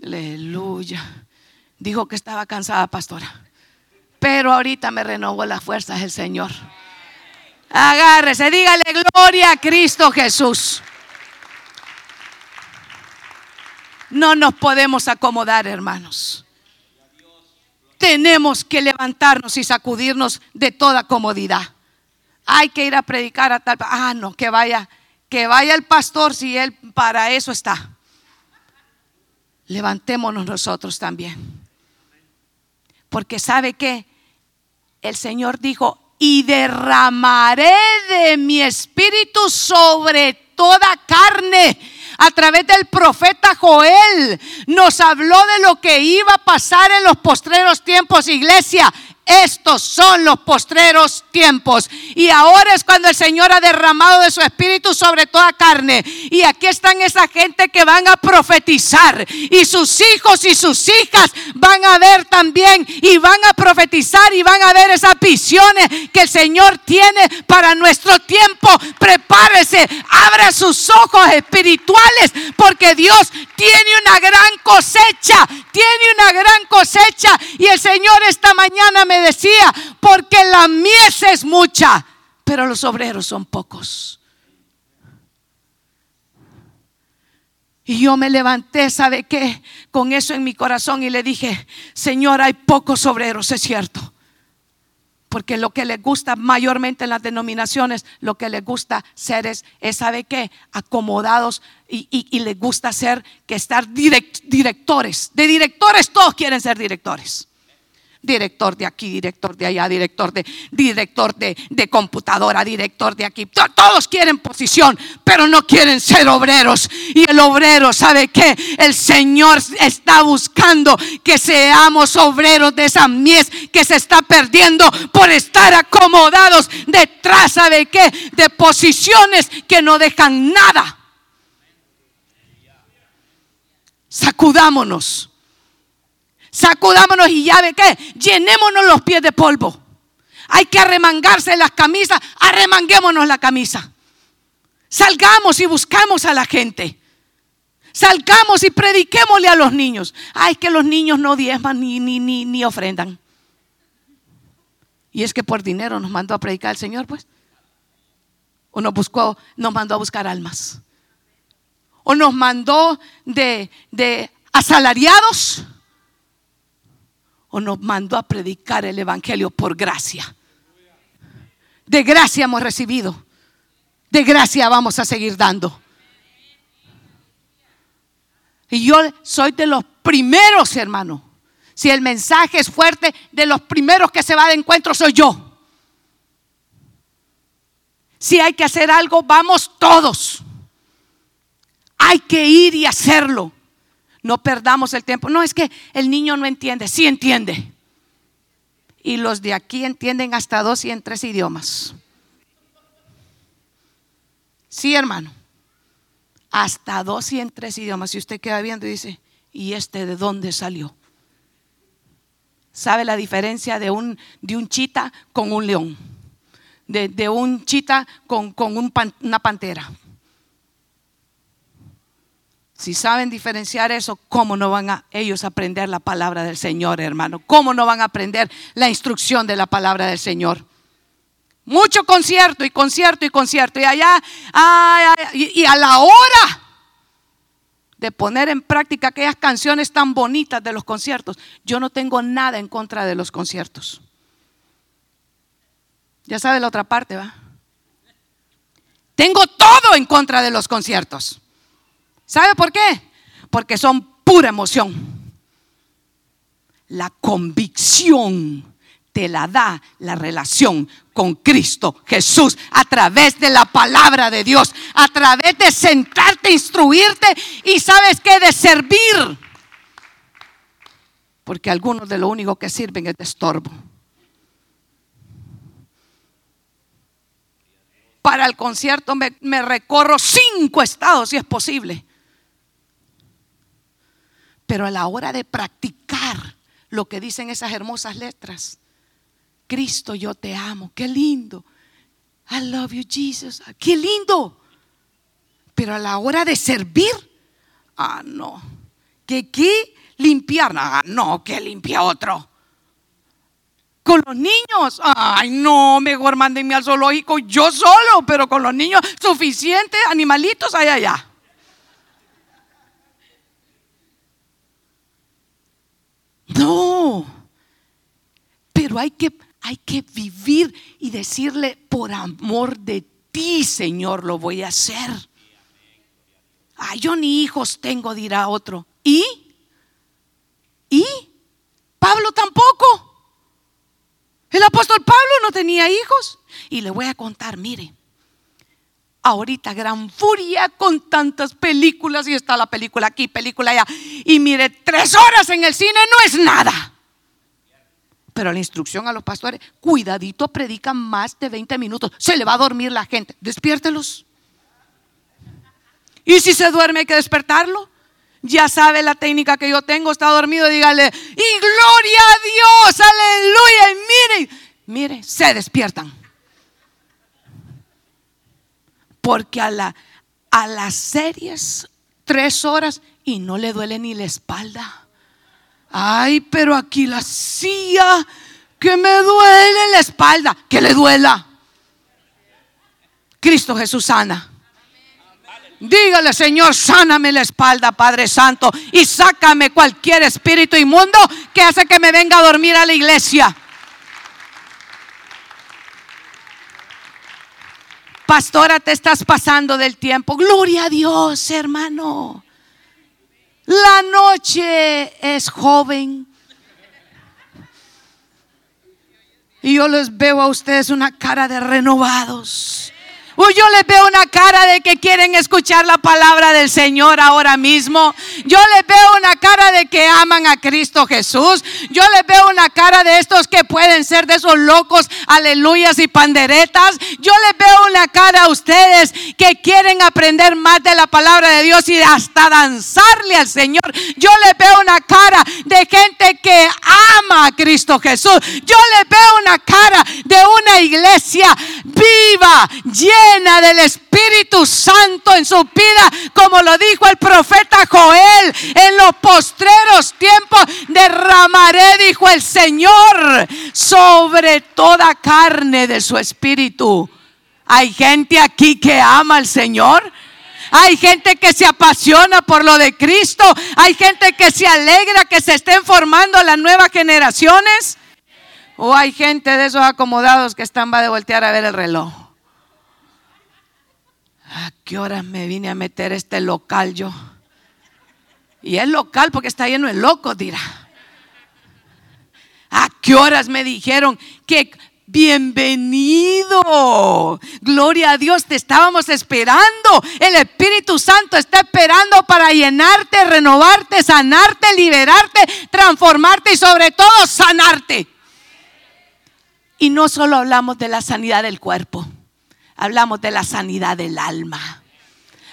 Aleluya. Dijo que estaba cansada, pastora. Pero ahorita me renovó las fuerzas el Señor. Agárrese, dígale gloria a Cristo Jesús. No nos podemos acomodar, hermanos. Tenemos que levantarnos y sacudirnos de toda comodidad. Hay que ir a predicar a tal. Ah, no, que vaya, que vaya el pastor si él para eso está. Levantémonos nosotros también. Porque sabe que el Señor dijo, y derramaré de mi espíritu sobre toda carne a través del profeta Joel nos habló de lo que iba a pasar en los postreros tiempos, iglesia. Estos son los postreros tiempos. Y ahora es cuando el Señor ha derramado de su espíritu sobre toda carne. Y aquí están esa gente que van a profetizar. Y sus hijos y sus hijas van a ver también. Y van a profetizar y van a ver esas visiones que el Señor tiene para nuestro tiempo. Prepárese, abra sus ojos espirituales. Porque Dios tiene una gran cosecha. Tiene una gran cosecha. Y el Señor esta mañana me decía, porque la mies es mucha, pero los obreros son pocos. Y yo me levanté, ¿sabe qué? Con eso en mi corazón y le dije, Señor, hay pocos obreros, es cierto. Porque lo que les gusta mayormente en las denominaciones, lo que les gusta ser es, ¿sabe qué? Acomodados y, y, les gusta ser que estar directores. De directores todos quieren ser directores director de aquí, director de allá, director de, director de, de computadora, director de aquí. Todos quieren posición, pero no quieren ser obreros. Y el obrero, ¿sabe qué? El Señor está buscando que seamos obreros de esa mies que se está perdiendo por estar acomodados detrás, ¿sabe qué? De posiciones que no dejan nada. Sacudámonos sacudámonos y ya ve qué, llenémonos los pies de polvo. Hay que arremangarse las camisas, arremanguémonos la camisa. Salgamos y buscamos a la gente. Salgamos y prediquémosle a los niños. Ay, que los niños no diezman ni, ni, ni, ni ofrendan. Y es que por dinero nos mandó a predicar el Señor, pues. O nos buscó, nos mandó a buscar almas. O nos mandó de, de asalariados o nos mandó a predicar el Evangelio por gracia. De gracia hemos recibido. De gracia vamos a seguir dando. Y yo soy de los primeros, hermano. Si el mensaje es fuerte, de los primeros que se va de encuentro soy yo. Si hay que hacer algo, vamos todos. Hay que ir y hacerlo. No perdamos el tiempo. No es que el niño no entiende, sí entiende. Y los de aquí entienden hasta dos y en tres idiomas. Sí, hermano. Hasta dos y en tres idiomas. Si usted queda viendo y dice, ¿y este de dónde salió? ¿Sabe la diferencia de un, de un chita con un león? De, un chita con, una pantera. Si saben diferenciar eso, ¿cómo no van a ellos aprender la palabra del Señor, hermano? ¿Cómo no van a aprender la instrucción de la palabra del Señor? Mucho concierto y concierto y concierto. Y allá, y, a la hora de poner en práctica aquellas canciones tan bonitas de los conciertos, yo no tengo nada en contra de los conciertos. Ya sabe la otra parte, ¿va? Tengo todo en contra de los conciertos. ¿Sabe por qué? Porque son pura emoción. La convicción te la da la relación con Cristo Jesús a través de la palabra de Dios, a través de sentarte, instruirte y sabes qué, de servir. Porque algunos de lo único que sirven es de estorbo. Para el concierto me, me recorro cinco estados si es posible. Pero a la hora de practicar lo que dicen esas hermosas letras, Cristo, yo te amo. Qué lindo. I love you, Jesus. Qué lindo. Pero a la hora de servir, ah, no. ¿Que qué? Limpiar. Ah, no, que limpia otro. Con los niños, ay, no, mejor mándenme al zoológico yo solo, pero con los niños, suficiente animalitos hay allá. No, pero hay que hay que vivir y decirle, por amor de ti, Señor, lo voy a hacer. Ay, yo ni hijos tengo, dirá otro. ¿Y? ¿Y? Pablo tampoco. El apóstol Pablo no tenía hijos. Y le voy a contar, mire, ahorita gran furia con tantas películas y está la película aquí, película allá. Y mire, tres horas en el cine no es nada. Pero la instrucción a los pastores, cuidadito, predican más de 20 minutos. Se le va a dormir la gente. Despiértelos. Y si se duerme hay que despertarlo. Ya sabe la técnica que yo tengo, está dormido, dígale, y gloria a Dios, aleluya, y miren, mire, se despiertan. Porque a, la, a las series, tres horas, y no le duele ni la espalda. Ay, pero aquí la silla que me duele la espalda, que le duela. Cristo Jesús sana. Dígale, Señor, sáname la espalda, Padre Santo, y sácame cualquier espíritu inmundo que hace que me venga a dormir a la iglesia. Pastora, te estás pasando del tiempo. Gloria a Dios, hermano. La noche es joven. Y yo les veo a ustedes una cara de renovados. Uy, yo les veo una cara de que quieren escuchar la palabra del Señor ahora mismo. Yo les veo una cara de que aman a Cristo Jesús. Yo les veo una cara de estos que pueden ser de esos locos, aleluyas y panderetas. Yo les veo una cara a ustedes que quieren aprender más de la palabra de Dios y hasta danzarle al Señor. Yo les veo una cara de gente que ama a Cristo Jesús. Yo les veo una cara de una iglesia viva, llena del Espíritu Santo en su vida, como lo dijo el profeta Joel, en los postreros tiempos derramaré, dijo el Señor, sobre toda carne de su Espíritu. Hay gente aquí que ama al Señor. Hay gente que se apasiona por lo de Cristo. Hay gente que se alegra que se estén formando las nuevas generaciones. O hay gente de esos acomodados que están va de voltear a ver el reloj. ¿A qué horas me vine a meter este local yo? Y es local porque está lleno de locos, dirá. ¿A qué horas me dijeron que bienvenido? Gloria a Dios, te estábamos esperando. El Espíritu Santo está esperando para llenarte, renovarte, sanarte, liberarte, transformarte y sobre todo sanarte. Y no solo hablamos de la sanidad del cuerpo hablamos de la sanidad del alma.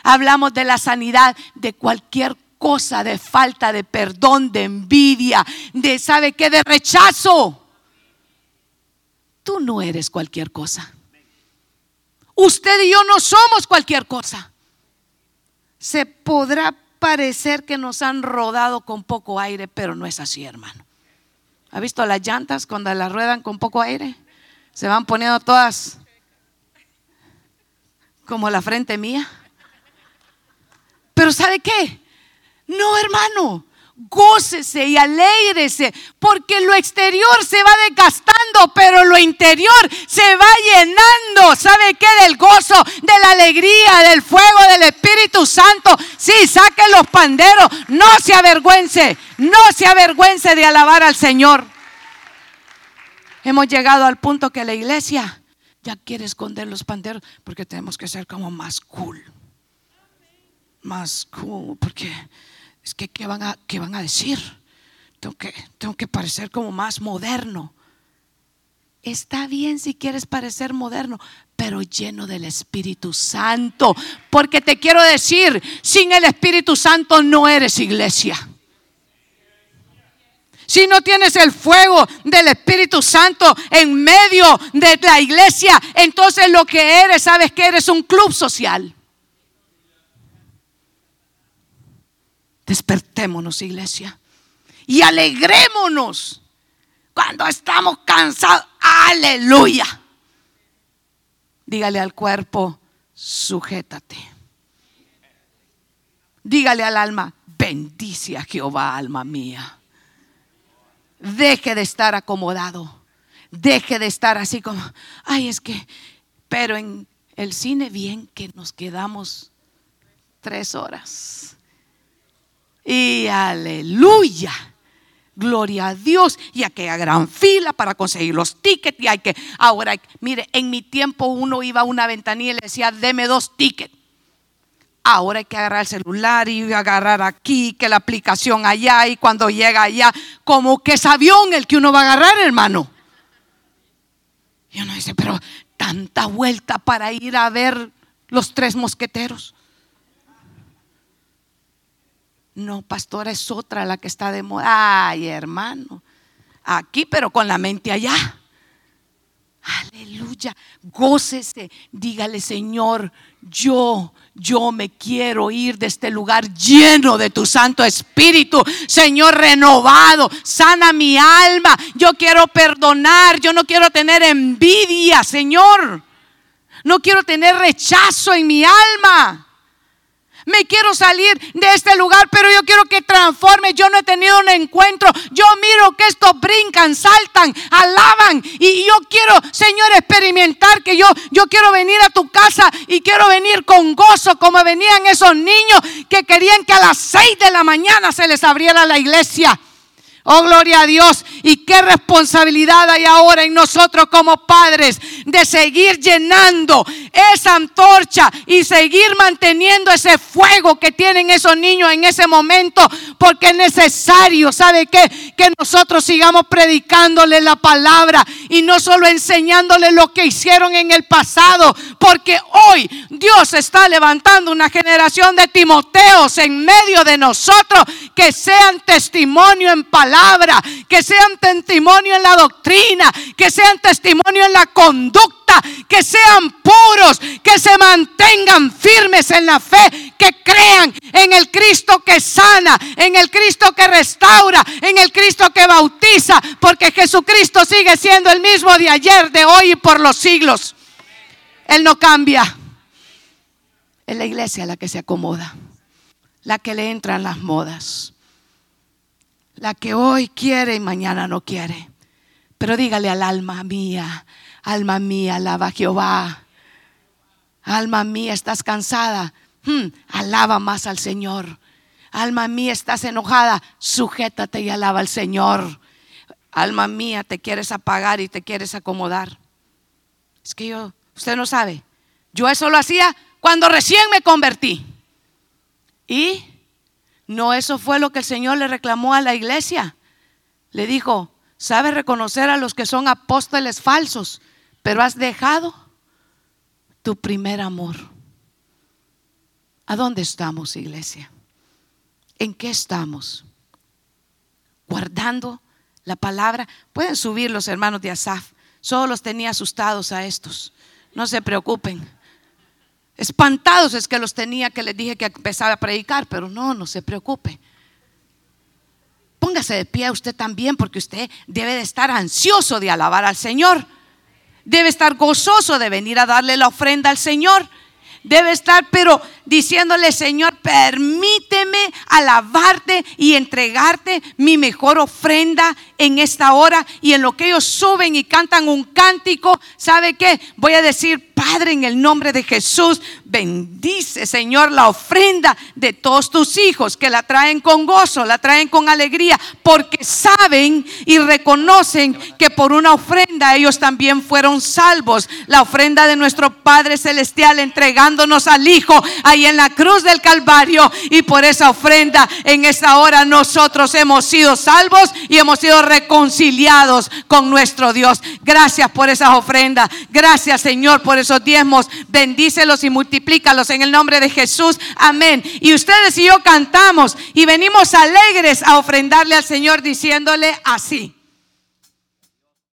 Hablamos de la sanidad de cualquier cosa, de falta de perdón, de envidia, de, ¿sabe qué? De rechazo. Tú no eres cualquier cosa. Usted y yo no somos cualquier cosa. Se podrá parecer que nos han rodado con poco aire, pero no es así, hermano. ¿Ha visto las llantas cuando las ruedan con poco aire? Se van poniendo todas como la frente mía. Pero ¿sabe qué? No, hermano gócese y alégrese, porque lo exterior se va desgastando, pero lo interior se va llenando. ¿Sabe qué? Del gozo, de la alegría, del fuego del Espíritu Santo. Sí, saque los panderos, no se avergüence, no se avergüence de alabar al Señor. Hemos llegado al punto que la iglesia ya quiere esconder los panderos porque tenemos que ser como más cool. Más cool, porque es que ¿qué van a, qué van a decir? Tengo que, tengo que parecer como más moderno. Está bien si quieres parecer moderno, pero lleno del Espíritu Santo. Porque te quiero decir, sin el Espíritu Santo no eres iglesia. Si no tienes el fuego del Espíritu Santo en medio de la iglesia, entonces lo que eres, sabes que eres un club social. Despertémonos, iglesia. Y alegrémonos cuando estamos cansados. Aleluya. Dígale al cuerpo, sujétate. Dígale al alma, bendice a Jehová, alma mía. Deje de estar acomodado. Deje de estar así como, ay, es que, pero en el cine bien que nos quedamos tres horas. Y aleluya. Gloria a Dios. Y aquella gran fila para conseguir los tickets. Y hay que, ahora, mire, en mi tiempo uno iba a una ventanilla y le decía, deme dos tickets. Ahora hay que agarrar el celular y agarrar aquí, que la aplicación allá. Y cuando llega allá, como que es avión el que uno va a agarrar, hermano. Y uno dice, pero tanta vuelta para ir a ver los tres mosqueteros. No, pastora, es otra la que está de moda. Ay, hermano. Aquí, pero con la mente allá. Aleluya. Gócese. Dígale, Señor, yo, yo me quiero ir de este lugar lleno de tu Santo Espíritu. Señor, renovado. Sana mi alma. Yo quiero perdonar. Yo no quiero tener envidia, Señor. No quiero tener rechazo en mi alma me quiero salir de este lugar, pero yo quiero que transforme. Yo no he tenido un encuentro. Yo miro que estos brincan, saltan, alaban. Y yo quiero, Señor, experimentar que yo, yo quiero venir a tu casa y quiero venir con gozo, como venían esos niños que querían que a las seis de la mañana se les abriera la iglesia. Oh, gloria a Dios. Y qué responsabilidad hay ahora en nosotros como padres de seguir llenando esa antorcha y seguir manteniendo ese fuego que tienen esos niños en ese momento. Porque es necesario, ¿sabe qué? Que nosotros sigamos predicándole la palabra y no solo enseñándole lo que hicieron en el pasado. Porque hoy Dios está levantando una generación de Timoteos en medio de nosotros que sean testimonio en palabra que sean testimonio en la doctrina, que sean testimonio en la conducta, que sean puros, que se mantengan firmes en la fe, que crean en el Cristo que sana, en el Cristo que restaura, en el Cristo que bautiza, porque Jesucristo sigue siendo el mismo de ayer, de hoy y por los siglos. Él no cambia. Es la iglesia la que se acomoda, la que le entran las modas la que hoy quiere y mañana no quiere. Pero dígale al alma mía, alma mía, alaba a Jehová. Alma mía, estás cansada. Hmm, alaba más al Señor. Alma mía, estás enojada. Sujétate y alaba al Señor. Alma mía, te quieres apagar y te quieres acomodar. Es que yo, usted no sabe. Yo eso lo hacía cuando recién me convertí. Y no, eso fue lo que el Señor le reclamó a la iglesia. Le dijo, sabes reconocer a los que son apóstoles falsos, pero has dejado tu primer amor. ¿A dónde estamos, iglesia? ¿En qué estamos? Guardando la palabra. Pueden subir los hermanos de Asaf. Solo los tenía asustados a estos. No se preocupen. Espantados es que los tenía que les dije que empezaba a predicar, pero no, no se preocupe. Póngase de pie usted también porque usted debe de estar ansioso de alabar al Señor. debe estar gozoso de venir a darle la ofrenda al Señor. Debe estar, pero diciéndole, Señor, permíteme alabarte y entregarte mi mejor ofrenda en esta hora. Y en lo que ellos suben y cantan un cántico, ¿sabe qué? Voy a decir, Padre, en el nombre de Jesús, bendice, Señor, la ofrenda de todos tus hijos, que la traen con gozo, la traen con alegría, porque saben y reconocen que por una ofrenda ellos también fueron salvos. La ofrenda de nuestro Padre Celestial entregándonos al Hijo en la cruz del Calvario y por esa ofrenda en esta hora nosotros hemos sido salvos y hemos sido reconciliados con nuestro Dios. Gracias por esas ofrendas. Gracias Señor por esos diezmos. Bendícelos y multiplícalos en el nombre de Jesús. Amén. Y ustedes y yo cantamos y venimos alegres a ofrendarle al Señor diciéndole así.